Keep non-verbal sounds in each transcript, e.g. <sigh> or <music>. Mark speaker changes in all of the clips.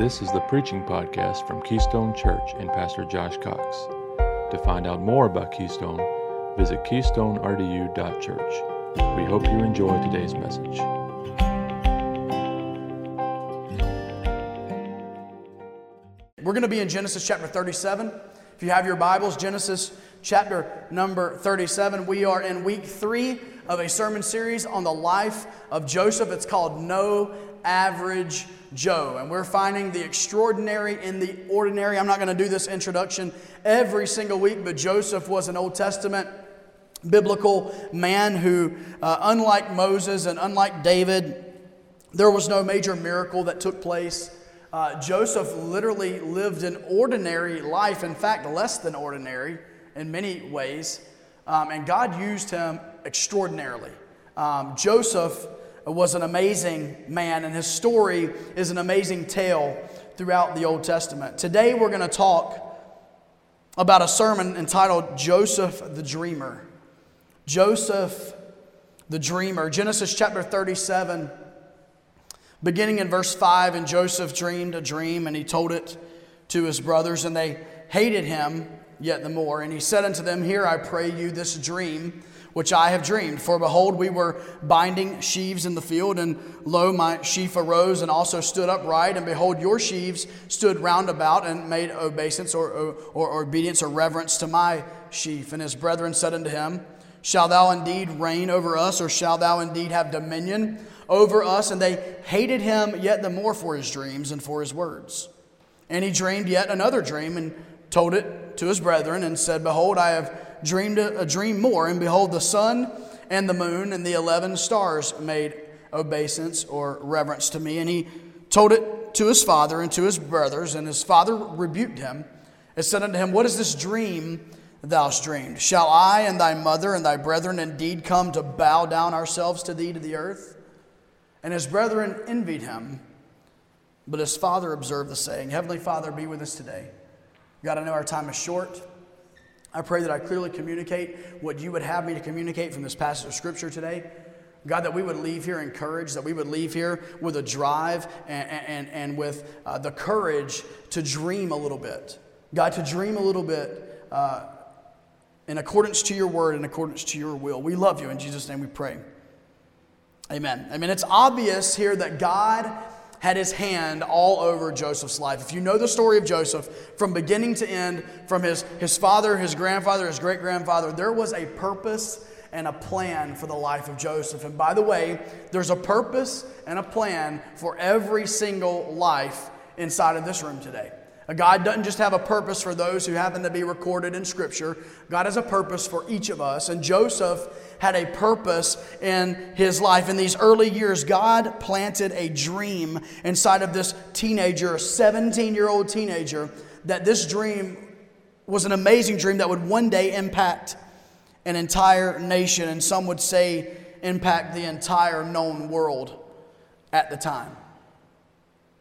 Speaker 1: This is the preaching podcast from Keystone Church and Pastor Josh Cox. To find out more about Keystone, visit keystonerdu.church. We hope you enjoy today's message.
Speaker 2: We're going to be in Genesis chapter 37. If you have your Bibles, Genesis chapter number 37. We are in week three of a sermon series on the life of Joseph. It's called No Average Joe. And we're finding the extraordinary in the ordinary. I'm not going to do this introduction every single week, but Joseph was an Old Testament biblical man who, uh, unlike Moses and unlike David, there was no major miracle that took place. Uh, Joseph literally lived an ordinary life, in fact, less than ordinary in many ways, um, and God used him extraordinarily. Um, Joseph was an amazing man, and his story is an amazing tale throughout the Old Testament. Today, we're going to talk about a sermon entitled Joseph the Dreamer. Joseph the Dreamer. Genesis chapter 37, beginning in verse 5. And Joseph dreamed a dream, and he told it to his brothers, and they hated him yet the more. And he said unto them, Hear I pray you this dream which I have dreamed. For behold, we were binding sheaves in the field, and lo, my sheaf arose and also stood upright. And behold, your sheaves stood round about and made obeisance or, or, or obedience or reverence to my sheaf. And his brethren said unto him, Shall thou indeed reign over us, or shall thou indeed have dominion over us? And they hated him yet the more for his dreams and for his words. And he dreamed yet another dream and told it to his brethren and said, Behold, I have dreamed a, dream more, and behold, the sun and the moon and the eleven stars made obeisance or reverence to me. And he told it to his father and to his brothers, and his father rebuked him and said unto him, What is this dream thou hast dreamed? Shall I and thy mother and thy brethren indeed come to bow down ourselves to thee to the earth? And his brethren envied him, but his father observed the saying. Heavenly Father, be with us today. God, I know our time is short. I pray that I clearly communicate what you would have me to communicate from this passage of Scripture today. God, that we would leave here encouraged, that we would leave here with a drive and, and, and with uh, the courage to dream a little bit. God, to dream a little bit uh, in accordance to your word, in accordance to your will. We love you. In Jesus' name we pray. Amen. I mean, it's obvious here that God had his hand all over Joseph's life. If you know the story of Joseph from beginning to end, from his, his father, his grandfather, his great grandfather, there was a purpose and a plan for the life of Joseph. And by the way, there's a purpose and a plan for every single life inside of this room today. God doesn't just have a purpose for those who happen to be recorded in Scripture. God has a purpose for each of us. And Joseph had a purpose in his life. In these early years, God planted a dream inside of this teenager, 17 year old teenager, that this dream was an amazing dream that would one day impact an entire nation, and some would say impact the entire known world at the time.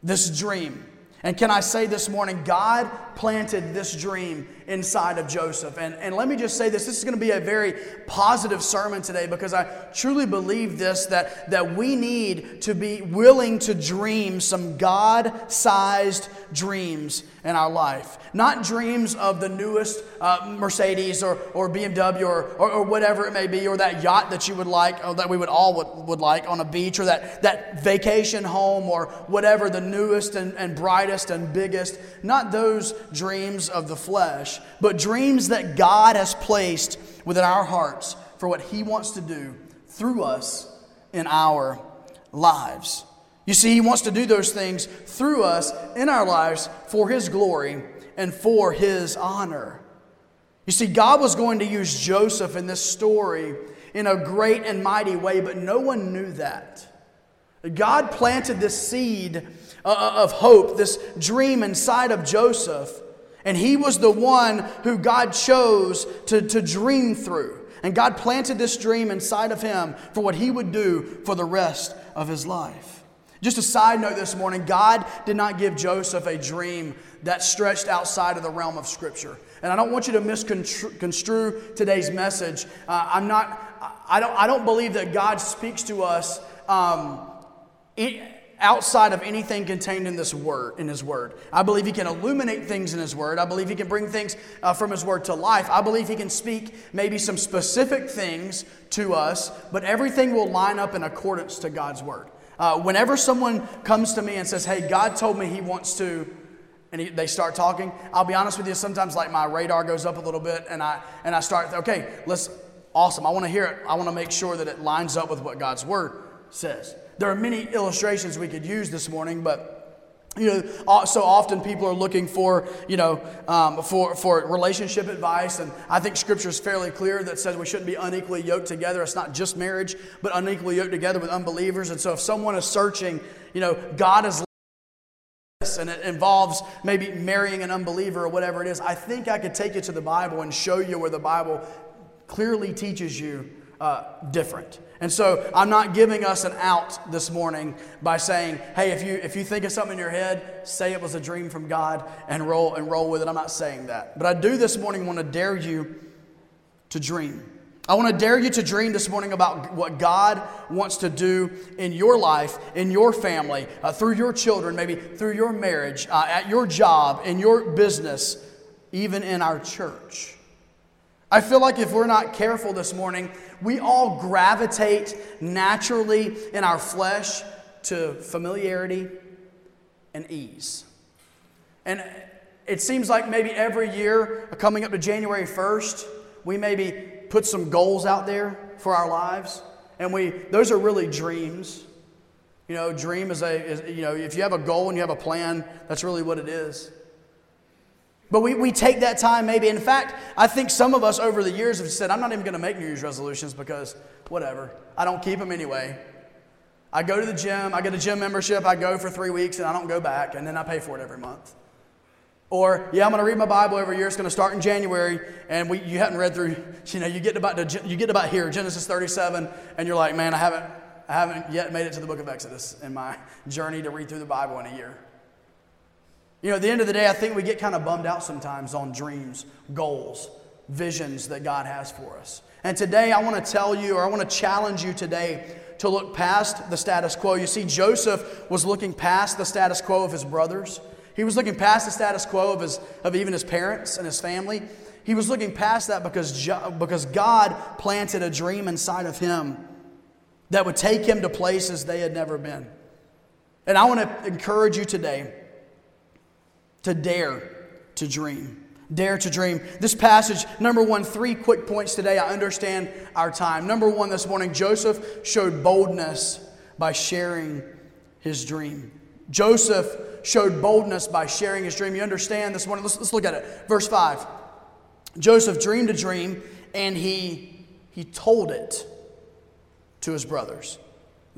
Speaker 2: This dream and can I say this morning, God planted this dream inside of Joseph. And, and let me just say this this is going to be a very positive sermon today because I truly believe this that, that we need to be willing to dream some God sized dreams in our life. Not dreams of the newest uh, Mercedes or, or BMW or, or, or, whatever it may be, or that yacht that you would like, or that we would all would, would like on a beach, or that, that vacation home, or whatever the newest and, and brightest and biggest. Not those dreams of the flesh, but dreams that God has placed within our hearts for what He wants to do through us in our lives. You see, He wants to do those things through us in our lives for His glory and for His honor. You see, God was going to use Joseph in this story in a great and mighty way, but no one knew that. God planted this seed uh, uh, of hope, this dream inside of Joseph, and he was the one who God chose to, to dream through. And God planted this dream inside of him for what he would do for the rest of his life. Just a side note this morning God did not give Joseph a dream that stretched outside of the realm of Scripture. And I don't want you to misconstrue today's message. Uh, I'm not, I don't, I don't believe that God speaks to us um, outside of anything contained in this word in his word i believe he can illuminate things in his word i believe he can bring things uh, from his word to life i believe he can speak maybe some specific things to us but everything will line up in accordance to god's word uh, whenever someone comes to me and says hey god told me he wants to and he, they start talking i'll be honest with you sometimes like my radar goes up a little bit and i and i start okay let's awesome i want to hear it. I want to make sure that it lines up with what god's word says. There are many illustrations we could use this morning, but you know, so often people are looking for, you know, um, for, for relationship advice. And I think scripture is fairly clear that says we shouldn't be unequally yoked together. It's not just marriage, but unequally yoked together with unbelievers. And so if someone is searching, you know, God is and it involves maybe marrying an unbeliever or whatever it is, I think I could take you to the Bible and show you where the Bible clearly teaches you uh, different. And so I'm not giving us an out this morning by saying, hey, if you, if you think of something in your head, say it was a dream from God and roll and roll with it. I'm not saying that. But I do this morning want to dare you to dream. I want to dare you to dream this morning about what God wants to do in your life, in your family, uh, through your children, maybe through your marriage, uh, at your job, in your business, even in our church. I feel like if we're not careful this morning, we all gravitate naturally in our flesh to familiarity and ease. And it seems like maybe every year, uh, coming up to January 1st, we maybe put some goals out there for our lives. And we, those are really dreams. You know, dream is a, is, you know, if you have a goal and you have a plan, that's really what it is. But we, we take that time maybe. In fact, I think some of us over the years have said, I'm not even going to make New Year's resolutions because whatever. I don't keep them anyway. I go to the gym, I get a gym membership, I go for three weeks and I don't go back, and then I pay for it every month. Or, yeah, I'm going to read my Bible every year. It's going to start in January, and we, you haven't read through, <laughs> you know, you get about to, you get about here, Genesis 37, and you're like, man, I haven't, I haven't yet made it to the book of Exodus in my <laughs> journey to read through the Bible in a year. You know, at the end of the day, I think we get kind of bummed out sometimes on dreams, goals, visions that God has for us. And today, I want to tell you, or I want to challenge you today to look past the status quo. You see, Joseph was looking past the status quo of his brothers. He was looking past the status quo of, his, of even his parents and his family. He was looking past that because, because God planted a dream inside of him that would take him to places they had never been. And I want to encourage you today to dare to dream. Dare to dream. This passage, number one, three quick points today. I understand our time. Number one this morning, Joseph showed boldness by sharing his dream. Joseph showed boldness by sharing his dream. You understand this morning? Let's, let's look at it. Verse 5. Joseph dreamed a dream and he, he told it to his brothers.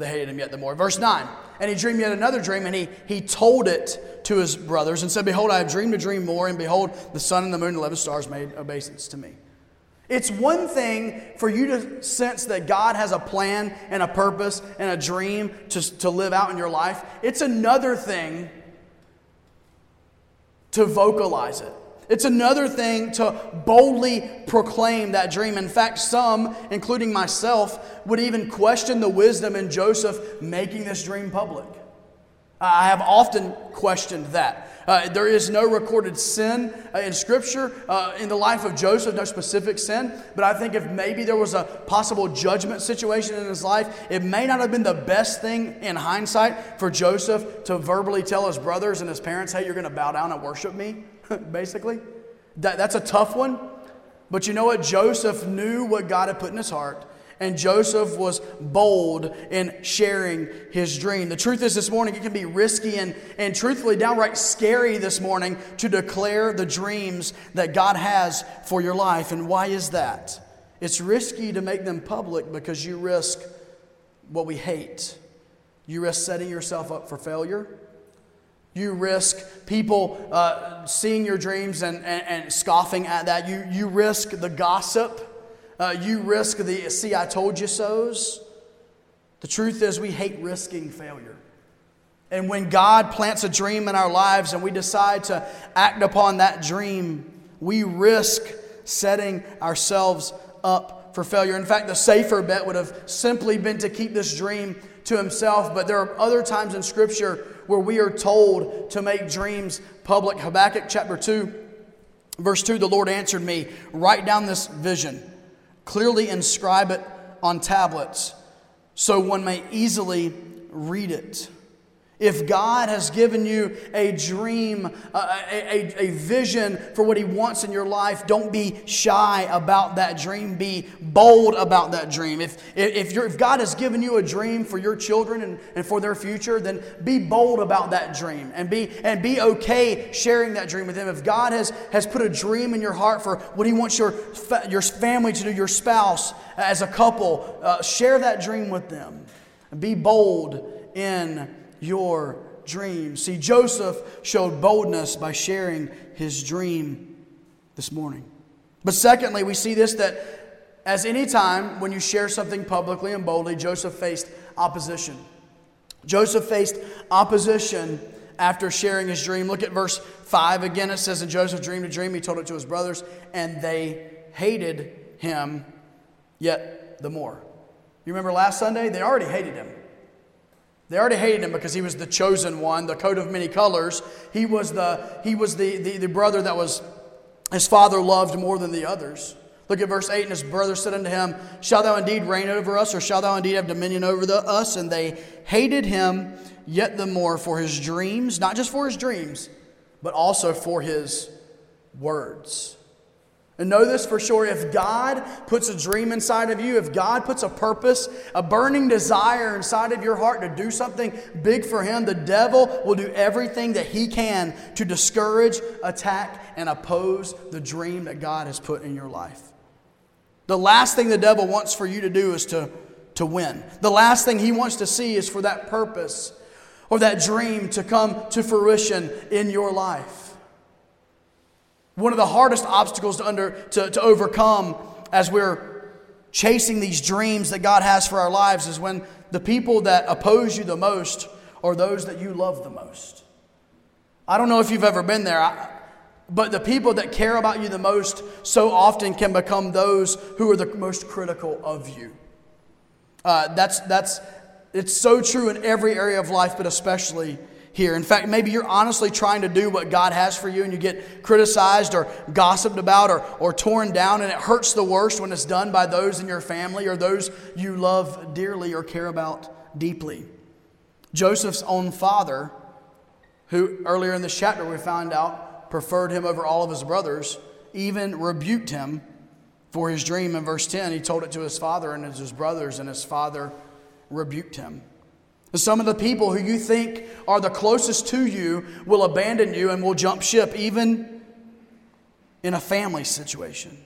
Speaker 2: They hated him yet the more. Verse 9. And he dreamed yet another dream, and he, he told it to his brothers and said, Behold, I have dreamed a dream more, and behold, the sun and the moon and eleven stars made obeisance to me. It's one thing for you to sense that God has a plan and a purpose and a dream to, to live out in your life. It's another thing to vocalize it. It's another thing to boldly proclaim that dream. In fact, some, including myself, would even question the wisdom in Joseph making this dream public. I have often questioned that. Uh, there is no recorded sin uh, in Scripture uh, in the life of Joseph, no specific sin. But I think if maybe there was a possible judgment situation in his life, it may not have been the best thing in hindsight for Joseph to verbally tell his brothers and his parents, hey, you're going to bow down and worship me. <laughs> basically. That, that's a tough one. But you know what? Joseph knew what God had put in his heart, and Joseph was bold in sharing his dream. The truth is, this morning, it can be risky and, and truthfully downright scary this morning to declare the dreams that God has for your life. And why is that? It's risky to make them public because you risk what we hate. You risk setting yourself up for failure. You risk people uh, seeing your dreams and, and, and, scoffing at that. You, you risk the gossip. Uh, you risk the see, I told you so's. The truth is, we hate risking failure. And when God plants a dream in our lives and we decide to act upon that dream, we risk setting ourselves up for failure. In fact, the safer bet would have simply been to keep this dream to himself. But there are other times in Scripture where we are told to make dreams public. Habakkuk chapter 2, verse 2 the Lord answered me, Write down this vision, clearly inscribe it on tablets, so one may easily read it. If God has given you a dream, a, a, a, vision for what He wants in your life, don't be shy about that dream. Be bold about that dream. If, if, if God has given you a dream for your children and, and for their future, then be bold about that dream and be, and be okay sharing that dream with them. If God has, has put a dream in your heart for what He wants your, your family to do, your spouse, as a couple, uh, share that dream with them. Be bold in your dream. See, Joseph showed boldness by sharing his dream this morning. But secondly, we see this that as any time when you share something publicly and boldly, Joseph faced opposition. Joseph faced opposition after sharing his dream. Look at verse 5 again. It says, And Joseph dreamed a dream. He told it to his brothers, and they hated him yet the more. You remember last Sunday? They already hated him. They already hated him because he was the chosen one, the coat of many colors. He was the, he was the, the, the brother that was his father loved more than the others. Look at verse 8. And his brother said unto him, Shall thou indeed reign over us, or shall thou indeed have dominion over the, us? And they hated him yet the more for his dreams, not just for his dreams, but also for his words. And know this for sure if God puts a dream inside of you, if God puts a purpose, a burning desire inside of your heart to do something big for Him, the devil will do everything that he can to discourage, attack, and oppose the dream that God has put in your life. The last thing the devil wants for you to do is to, to win. The last thing he wants to see is for that purpose or that dream to come to fruition in your life. One of the hardest obstacles to, under, to, to overcome as we're chasing these dreams that God has for our lives is when the people that oppose you the most are those that you love the most. I don't know if you've ever been there, I, but the people that care about you the most so often can become those who are the most critical of you. Uh, that's, that's, it's so true in every area of life, but especially here. In fact, maybe you're honestly trying to do what God has for you and you get criticized or gossiped about or, or torn down, and it hurts the worst when it's done by those in your family or those you love dearly or care about deeply. Joseph's own father, who earlier in this chapter we found out preferred him over all of his brothers, even rebuked him for his dream in verse 10. He told it to his father and his brothers, and his father rebuked him. Some of the people who you think are the closest to you will abandon you and will jump ship, even in a family situation.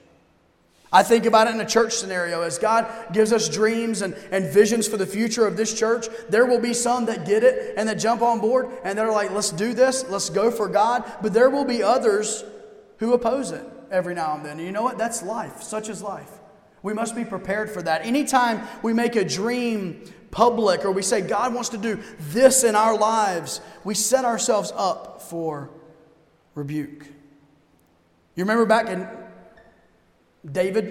Speaker 2: I think about it in a church scenario. As God gives us dreams and, and visions for the future of this church, there will be some that get it and that jump on board and they're like, let's do this, let's go for God. But there will be others who oppose it every now and then. And you know what? That's life. Such is life. We must be prepared for that. Anytime we make a dream public or we say God wants to do this in our lives, we set ourselves up for rebuke. You remember back in David?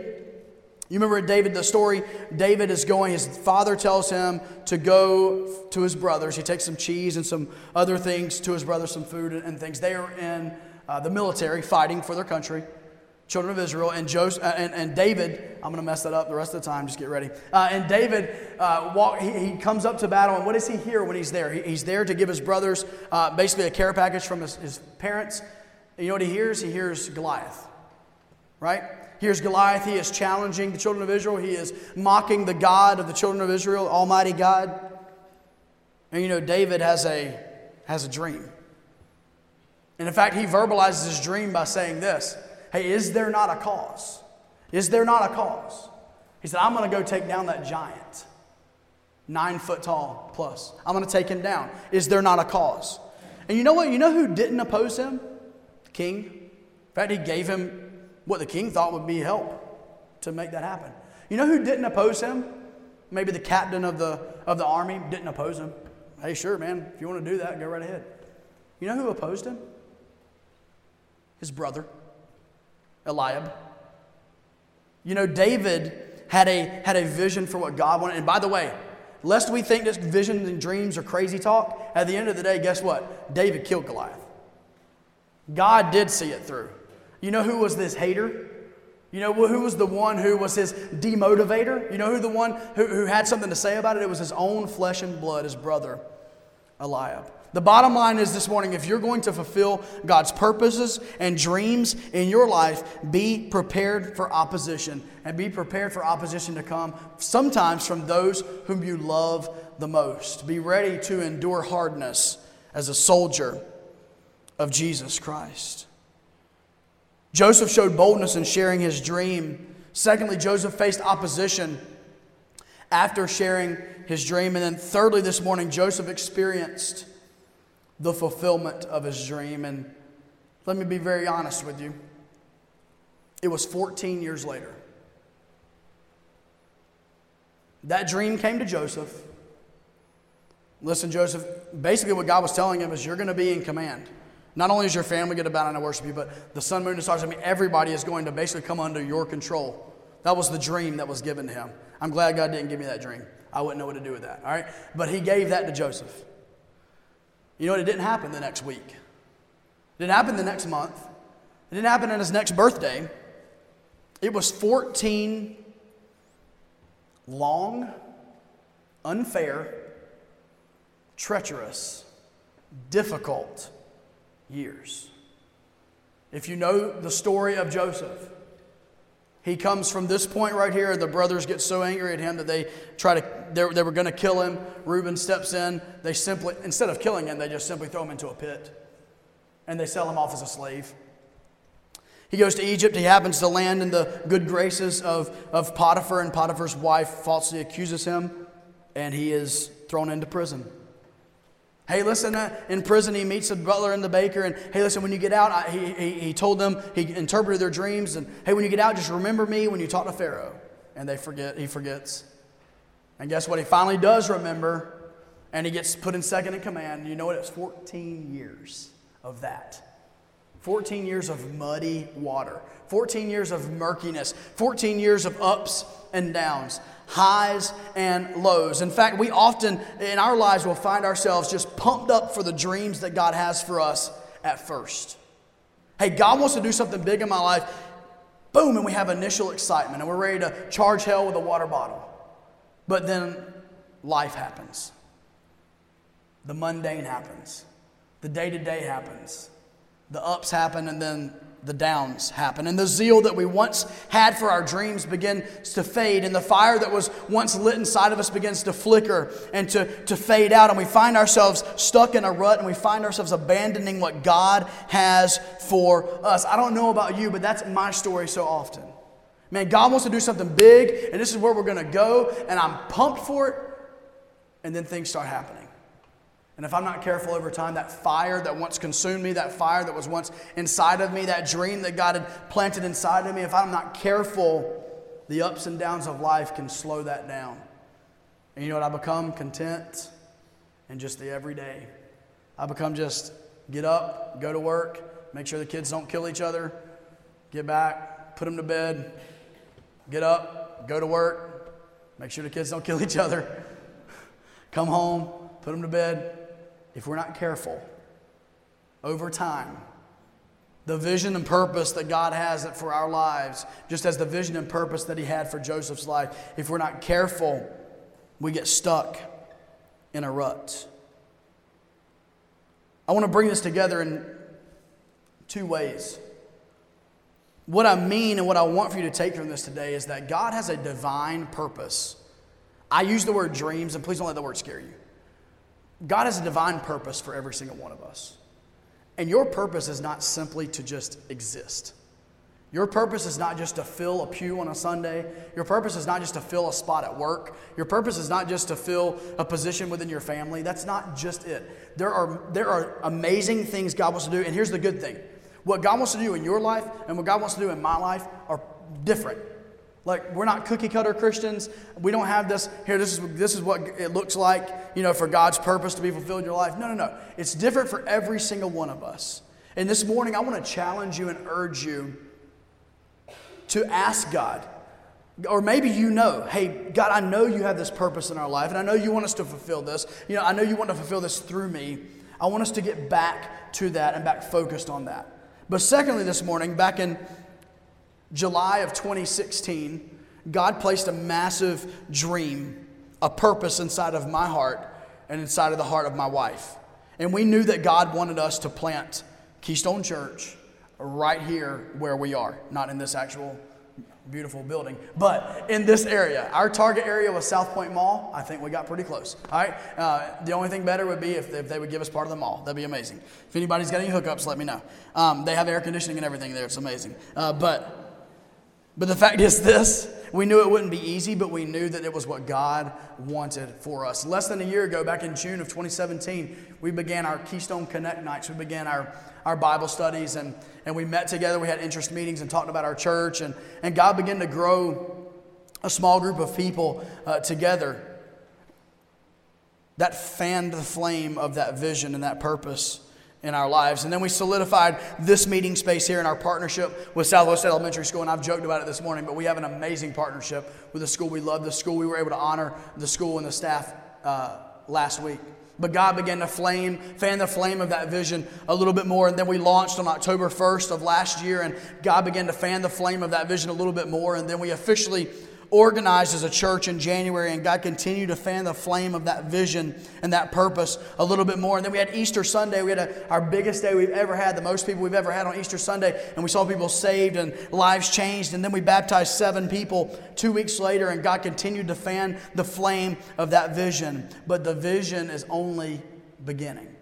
Speaker 2: You remember David, the story? David is going, his father tells him to go to his brothers. He takes some cheese and some other things to his brothers, some food and things. They are in uh, the military fighting for their country children of Israel, and, Joseph, uh, and, and David, I'm going to mess that up the rest of the time, just get ready. Uh, and David, uh, walk, he, he, comes up to battle, and what does he hear when he's there? He, he's there to give his brothers uh, basically a care package from his, his parents. And you know what he hears? He hears Goliath, right? Here's Goliath. He is challenging the children of Israel. He is mocking the God of the children of Israel, Almighty God. And you know, David has a, has a dream. And in fact, he verbalizes his dream by saying this Hey, is there not a cause? Is there not a cause? He said, I'm going to go take down that giant, nine foot tall plus. I'm going to take him down. Is there not a cause? And you know what? You know who didn't oppose him? The king. In fact, he gave him what the king thought would be help to make that happen. You know who didn't oppose him? Maybe the captain of the, of the army didn't oppose him. Hey, sure, man, if you want to do that, go right ahead. You know who opposed him? His brother. Eliab. You know, David had a, had a vision for what God wanted. And by the way, lest we think that visions and dreams are crazy talk, at the end of the day, guess what? David killed Goliath. God did see it through. You know who was this hater? You know who was the one who was his demotivator? You know who the one who, who had something to say about it? It was his own flesh and blood, his brother, Eliab. The bottom line is this morning if you're going to fulfill God's purposes and dreams in your life, be prepared for opposition and be prepared for opposition to come sometimes from those whom you love the most. Be ready to endure hardness as a soldier of Jesus Christ. Joseph showed boldness in sharing his dream. Secondly, Joseph faced opposition after sharing his dream. And then, thirdly, this morning, Joseph experienced the fulfillment of his dream. And let me be very honest with you it was 14 years later. That dream came to Joseph. Listen, Joseph, basically what God was telling him is you're going to be in command. Not only is your family going to bow down and worship you, but the sun, moon, and stars, I mean, everybody is going to basically come under your control. That was the dream that was given to him. I'm glad God didn't give me that dream. I wouldn't know what to do with that, all right? But he gave that to Joseph. You know what? It didn't happen the next week. It didn't happen the next month. It didn't happen on his next birthday. It was 14 long, unfair, treacherous, difficult years. If you know the story of Joseph, he comes from this point right here. The brothers get so angry at him that they try to, they, were going to kill him. Reuben steps in. They simply, instead of killing him, they just simply throw him into a pit and they sell him off as a slave. He goes to Egypt. He happens to land in the good graces of, of Potiphar, and Potiphar's wife falsely accuses him, and he is thrown into prison. Hey, listen, uh, in prison, he meets the butler and the baker, and hey, listen, when you get out, I, he, he, he told them, he interpreted their dreams, and hey, when you get out, just remember me when you talk to Pharaoh. And they forget, he forgets. And guess what? He finally does remember, and he gets put in second in command. You know what? It's 14 years of that. 14 years of muddy water, 14 years of murkiness, 14 years of ups and downs highs and lows. In fact, we often in our lives will find ourselves just pumped up for the dreams that God has for us at first. Hey, God wants to do something big in my life. Boom, and we have initial excitement and we're ready to charge hell with a water bottle. But then life happens. The mundane happens. The day to day happens. The ups happen and then the downs happen. And the zeal that we once had for our dreams begins to fade. And the fire that was once lit inside of us begins to flicker and to, to fade out. And we find ourselves stuck in a rut and we find ourselves abandoning what God has for us. I don't know about you, but that's my story so often. Man, God wants to do something big, and this is where we're going to go, and I'm pumped for it. And then things start happening. And if I'm not careful over time, that fire that once consumed me, that fire that was once inside of me, that dream that God had planted inside of me, if I'm not careful, the ups and downs of life can slow that down. And you know what? I become content in just the everyday. I become just get up, go to work, make sure the kids don't kill each other, get back, put them to bed, get up, go to work, make sure the kids don't kill each other, <laughs> come home, put them to bed, if we're not careful, over time, the vision and purpose that God has for our lives, just as the vision and purpose that He had for Joseph's life, if we're not careful, we get stuck in a rut. I want to bring this together in two ways. What I mean and what I want for you to take from this today is that God has a divine purpose. I use the word dreams, and please don't let the word scare you. God has a divine purpose for every single one of us. And your purpose is not simply to just exist. Your purpose is not just to fill a pew on a Sunday. Your purpose is not just to fill a spot at work. Your purpose is not just to fill a position within your family. That's not just it. There are, there are amazing things God wants to do. And here's the good thing what God wants to do in your life and what God wants to do in my life are different. Like we're not cookie cutter Christians. We don't have this here. This is this is what it looks like, you know, for God's purpose to be fulfilled in your life. No, no, no. It's different for every single one of us. And this morning, I want to challenge you and urge you to ask God, Or maybe you know, hey, God, I know you have this purpose in our life, and I know you want us to fulfill this. You know, I know you want to fulfill this through me. I want us to get back to that and back focused on that. But secondly, this morning, back in July of 2016, God placed a massive dream, a purpose inside of my heart and inside of the heart of my wife. And we knew that God wanted us to plant Keystone Church right here where we are, not in this actual beautiful building, but in this area. Our target area was South Point Mall. I think we got pretty close. All right. Uh, the only thing better would be if, if, they would give us part of the mall. That'd be amazing. If anybody's got any hookups, let me know. Um, they have air conditioning and everything there. It's amazing. Uh, but but the fact is this we knew it wouldn't be easy, but we knew that it was what God wanted for us. Less than a year ago, back in June of 2017, we began our Keystone Connect nights. We began our, our Bible studies, and, and we met together. We had interest meetings and talked about our church, and, and God began to grow a small group of people uh, together that fanned the flame of that vision and that purpose in our lives. And then we solidified this meeting space here in our partnership with Southwest Elementary School. And I've joked about it this morning, but we have an amazing partnership with the school. We love the school. We were able to honor the school and the staff uh, last week. But God began to flame, fan the flame of that vision a little bit more. And then we launched on October 1st of last year, and God began to fan the flame of that vision a little bit more. And then we officially organized as a church in January, and God continued to fan the flame of that vision and that purpose a little bit more. And then we had Easter Sunday. We had a, our biggest day we've ever had, the most people we've ever had on Easter Sunday, and we saw people saved and lives changed. And then we baptized seven people two weeks later, and God continued to fan the flame of that vision. But the vision is only beginning.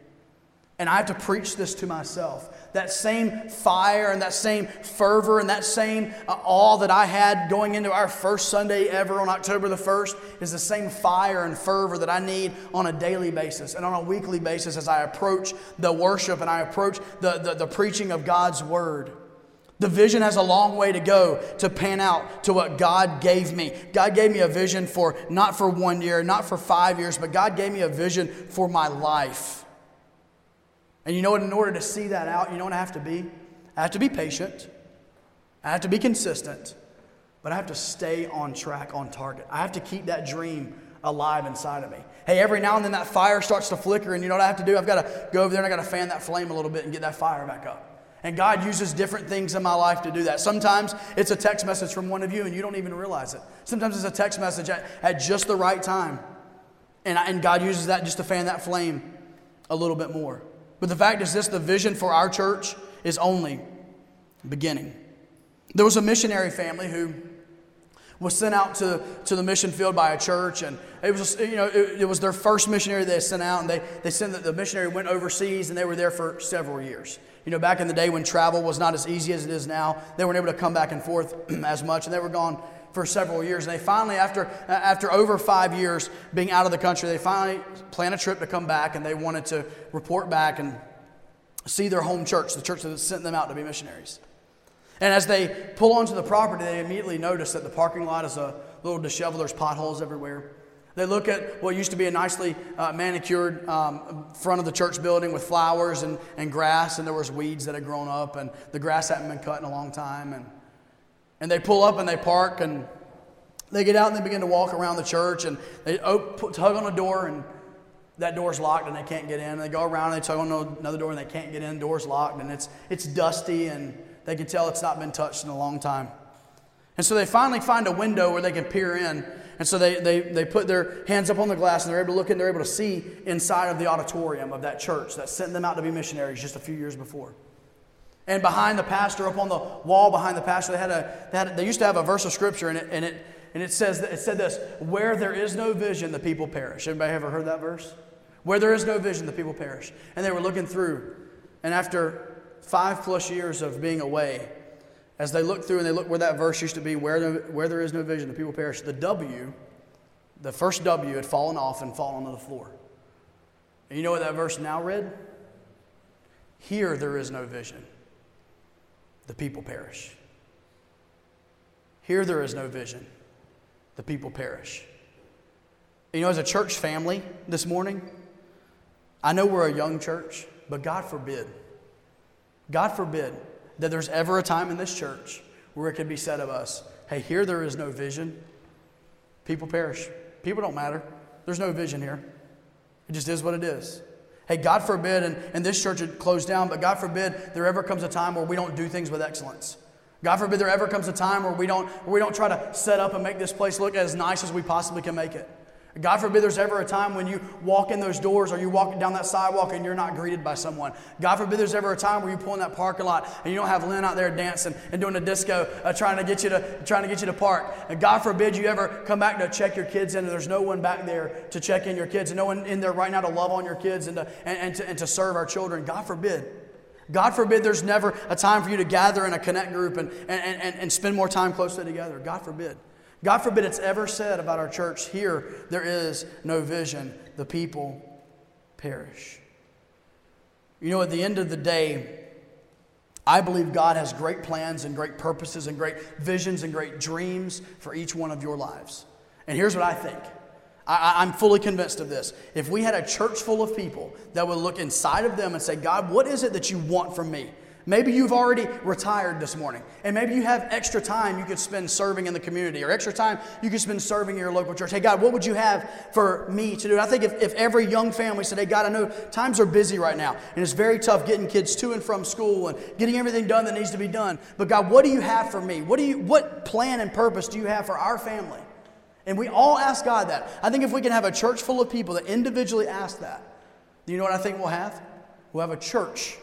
Speaker 2: And I have to preach this to myself that same fire and that same fervor and that same uh, awe that I had going into our first Sunday ever on October the 1st is the same fire and fervor that I need on a daily basis and on a weekly basis as I approach the worship and I approach the, the, the preaching of God's Word. The vision has a long way to go to pan out to what God gave me. God gave me a vision for not for one year, not for five years, but God gave me a vision for my life. And you know what? In order to see that out, you know what I have to be? I have to be patient. I have to be consistent. But I have to stay on track, on target. I have to keep that dream alive inside of me. Hey, every now and then that fire starts to flicker, and you know what I have to do? I've got to go over there and I've got to fan that flame a little bit and get that fire back up. And God uses different things in my life to do that. Sometimes it's a text message from one of you and you don't even realize it. Sometimes it's a text message at, at just the right time. And, I, and God uses that just to fan that flame a little bit more. But the fact is this the vision for our church is only beginning. There was a missionary family who was sent out to, to the mission field by a church, and it was you know it, it was their first missionary they sent out, and they they sent the missionary went overseas, and they were there for several years. You know, back in the day when travel was not as easy as it is now, they weren't able to come back and forth <clears throat> as much, and they were gone for several years. And they finally, after, after over five years being out of the country, they finally plan a trip to come back and they wanted to report back and see their home church, the church that sent them out to be missionaries. And as they pull onto the property, they immediately notice that the parking lot is a little disheveled. There's potholes everywhere. They look at what used to be a nicely uh, manicured um, front of the church building with flowers and, and grass, and there was weeds that had grown up, and the grass hadn't been cut in a long time. And and they pull up and they park and they get out and they begin to walk around the church and they tug on a door and that door's locked and they can't get in. And they go around and they tug on another door and they can't get in. Door's locked and it's, it's dusty and they can tell it's not been touched in a long time. And so they finally find a window where they can peer in. And so they, they, they put their hands up on the glass and they're able to look in, they're able to see inside of the auditorium of that church that sent them out to be missionaries just a few years before. And behind the pastor, up on the wall behind the pastor, they had a they, had, they used to have a verse of scripture, and it and it and it says it said this: "Where there is no vision, the people perish." Anybody ever heard that verse? Where there is no vision, the people perish. And they were looking through, and after five plus years of being away, as they looked through and they looked where that verse used to be, where, no, where there is no vision, the people perish. The W, the first W, had fallen off and fallen on the floor. And you know what that verse now read? Here there is no vision the people perish. Here there is no vision, the people perish. You know, as a church family this morning, I know we're a young church, but God forbid, God forbid that there's ever a time in this church where it could be said of us hey, here there is no vision, people perish. People don't matter. There's no vision here. It just is what it is. Hey, God forbid, and, and this church had closed down, but God forbid there ever comes a time where we don't do things with excellence. God forbid there ever comes a time where we don't, where we don't try to set up and make this place look as nice as we possibly can make it. God forbid there's ever a time when you walk in those doors or you walk down that sidewalk and you're not greeted by someone. God forbid there's ever a time where you pull in that parking lot and you don't have Lynn out there dancing and doing a disco uh, trying to get you to trying to get you to park. And God forbid you ever come back to check your kids in and there's no one back there to check in your kids and no one in there right now to love on your kids and to, and, and to, and to serve our children. God forbid. God forbid there's never a time for you to gather in a connect group and, and, and, and spend more time closely together. God forbid. God forbid it's ever said about our church here, there is no vision. The people perish. You know, at the end of the day, I believe God has great plans and great purposes and great visions and great dreams for each one of your lives. And here's what I think I, am fully convinced of this. If we had a church full of people that would look inside of them and say, God, what is it that you want from me? Maybe you've already retired this morning, and maybe you have extra time you could spend serving in the community, or extra time you could spend serving in your local church. Hey, God, what would you have for me to do? I think if, if every young family said, Hey, God, I know times are busy right now, and it's very tough getting kids to and from school and getting everything done that needs to be done. But God, what do you have for me? What, do you, what plan and purpose do you have for our family? And we all ask God that. I think if we can have a church full of people that individually ask that, you know what I think we'll have? We'll have a church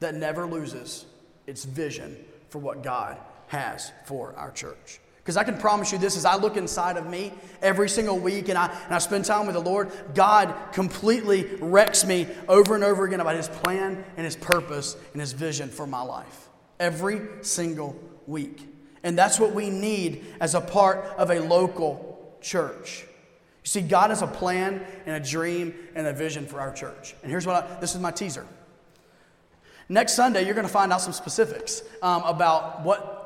Speaker 2: that never loses its vision for what God has for our church. Because I can promise you this as I look inside of me every single week and I, and I spend time with the Lord, God completely wrecks me over and over again about His plan and His purpose and His vision for my life. Every single week. And that's what we need as a part of a local church. You see, God has a plan and a dream and a vision for our church. And here's what I, this is my teaser. Next Sunday, you're going to find out some specifics um, about what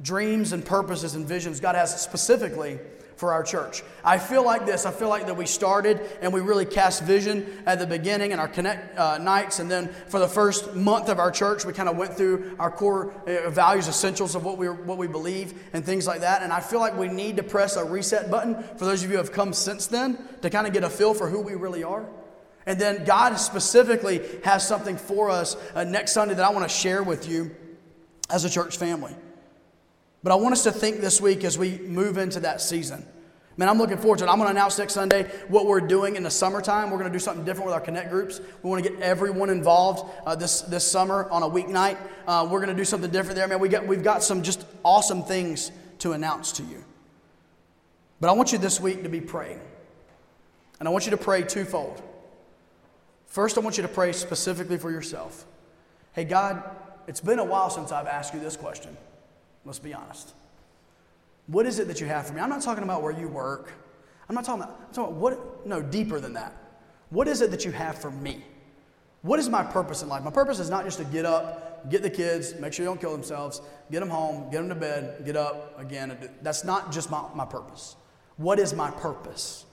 Speaker 2: dreams and purposes and visions God has specifically for our church. I feel like this. I feel like that we started and we really cast vision at the beginning in our connect uh, nights, and then for the first month of our church, we kind of went through our core uh, values, essentials of what we what we believe, and things like that. And I feel like we need to press a reset button for those of you who have come since then to kind of get a feel for who we really are. And then God specifically has something for us uh, next Sunday that I want to share with you as a church family. But I want us to think this week as we move into that season. Man, I'm looking forward to it. I'm going to announce next Sunday what we're doing in the summertime. We're going to do something different with our Connect groups. We want to get everyone involved uh, this, this summer on a weeknight. Uh, we're going to do something different there. Man, we got, we've got some just awesome things to announce to you. But I want you this week to be praying. And I want you to pray twofold. First, I want you to pray specifically for yourself. Hey, God, it's been a while since I've asked you this question. Let's be honest. What is it that you have for me? I'm not talking about where you work. I'm not talking about, I'm talking about what, no, deeper than that. What is it that you have for me? What is my purpose in life? My purpose is not just to get up, get the kids, make sure they don't kill themselves, get them home, get them to bed, get up again. That's not just my, my purpose. What is my purpose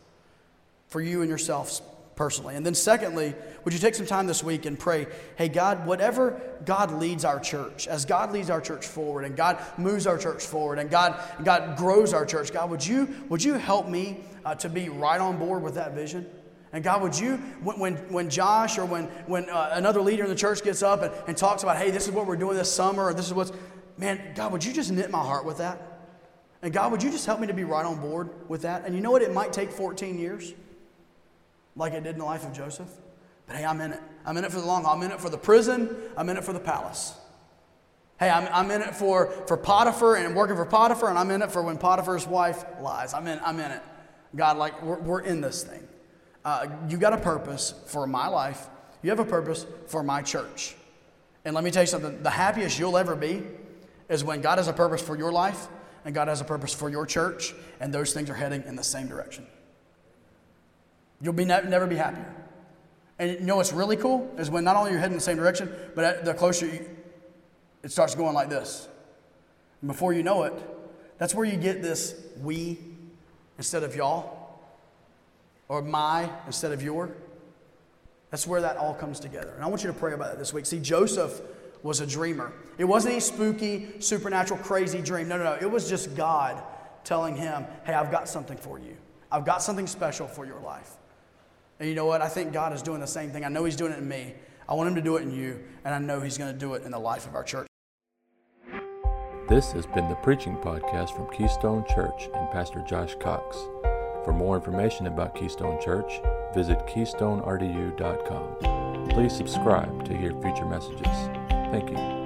Speaker 2: for you and yourselves personally. And then, secondly, would you take some time this week and pray, hey, God, whatever God leads our church, as God leads our church forward and God moves our church forward and God, God grows our church, God, would you, would you help me uh, to be right on board with that vision? And God, would you, when, when, Josh or when, when uh, another leader in the church gets up and, and talks about, hey, this is what we're doing this summer, or this is what's, man, God, would you just knit my heart with that? And God, would you just help me to be right on board with that? And you know what? It might take 14 years like it did in the life of Joseph. But hey, I'm in it. I'm in it for the long haul. I'm in it for the prison. I'm in it for the palace. Hey, I'm, I'm in it for, for Potiphar and working for Potiphar, and I'm in it for when Potiphar's wife lies. I'm in, I'm in it. God, like, we're, we're in this thing. Uh, you got a purpose for my life, you have a purpose for my church. And let me tell you something the happiest you'll ever be is when God has a purpose for your life and God has a purpose for your church, and those things are heading in the same direction. You'll be ne- never be happier. And you know what's really cool is when not only you're heading in the same direction, but the closer you, it starts going like this. And before you know it, that's where you get this we instead of y'all, or my instead of your. That's where that all comes together. And I want you to pray about that this week. See, Joseph was a dreamer. It wasn't a spooky, supernatural, crazy dream. No, no, no. It was just God telling him, hey, I've got something for you. I've got something special for your life. And you know what? I think God is doing the same thing. I know He's doing it in me. I want Him to do it in you, and I know He's going to do it in the life of our church.
Speaker 1: This has been the Preaching Podcast from Keystone Church and Pastor Josh Cox. For more information about Keystone Church, visit keystonerdu.com. Please subscribe to hear future messages. Thank you.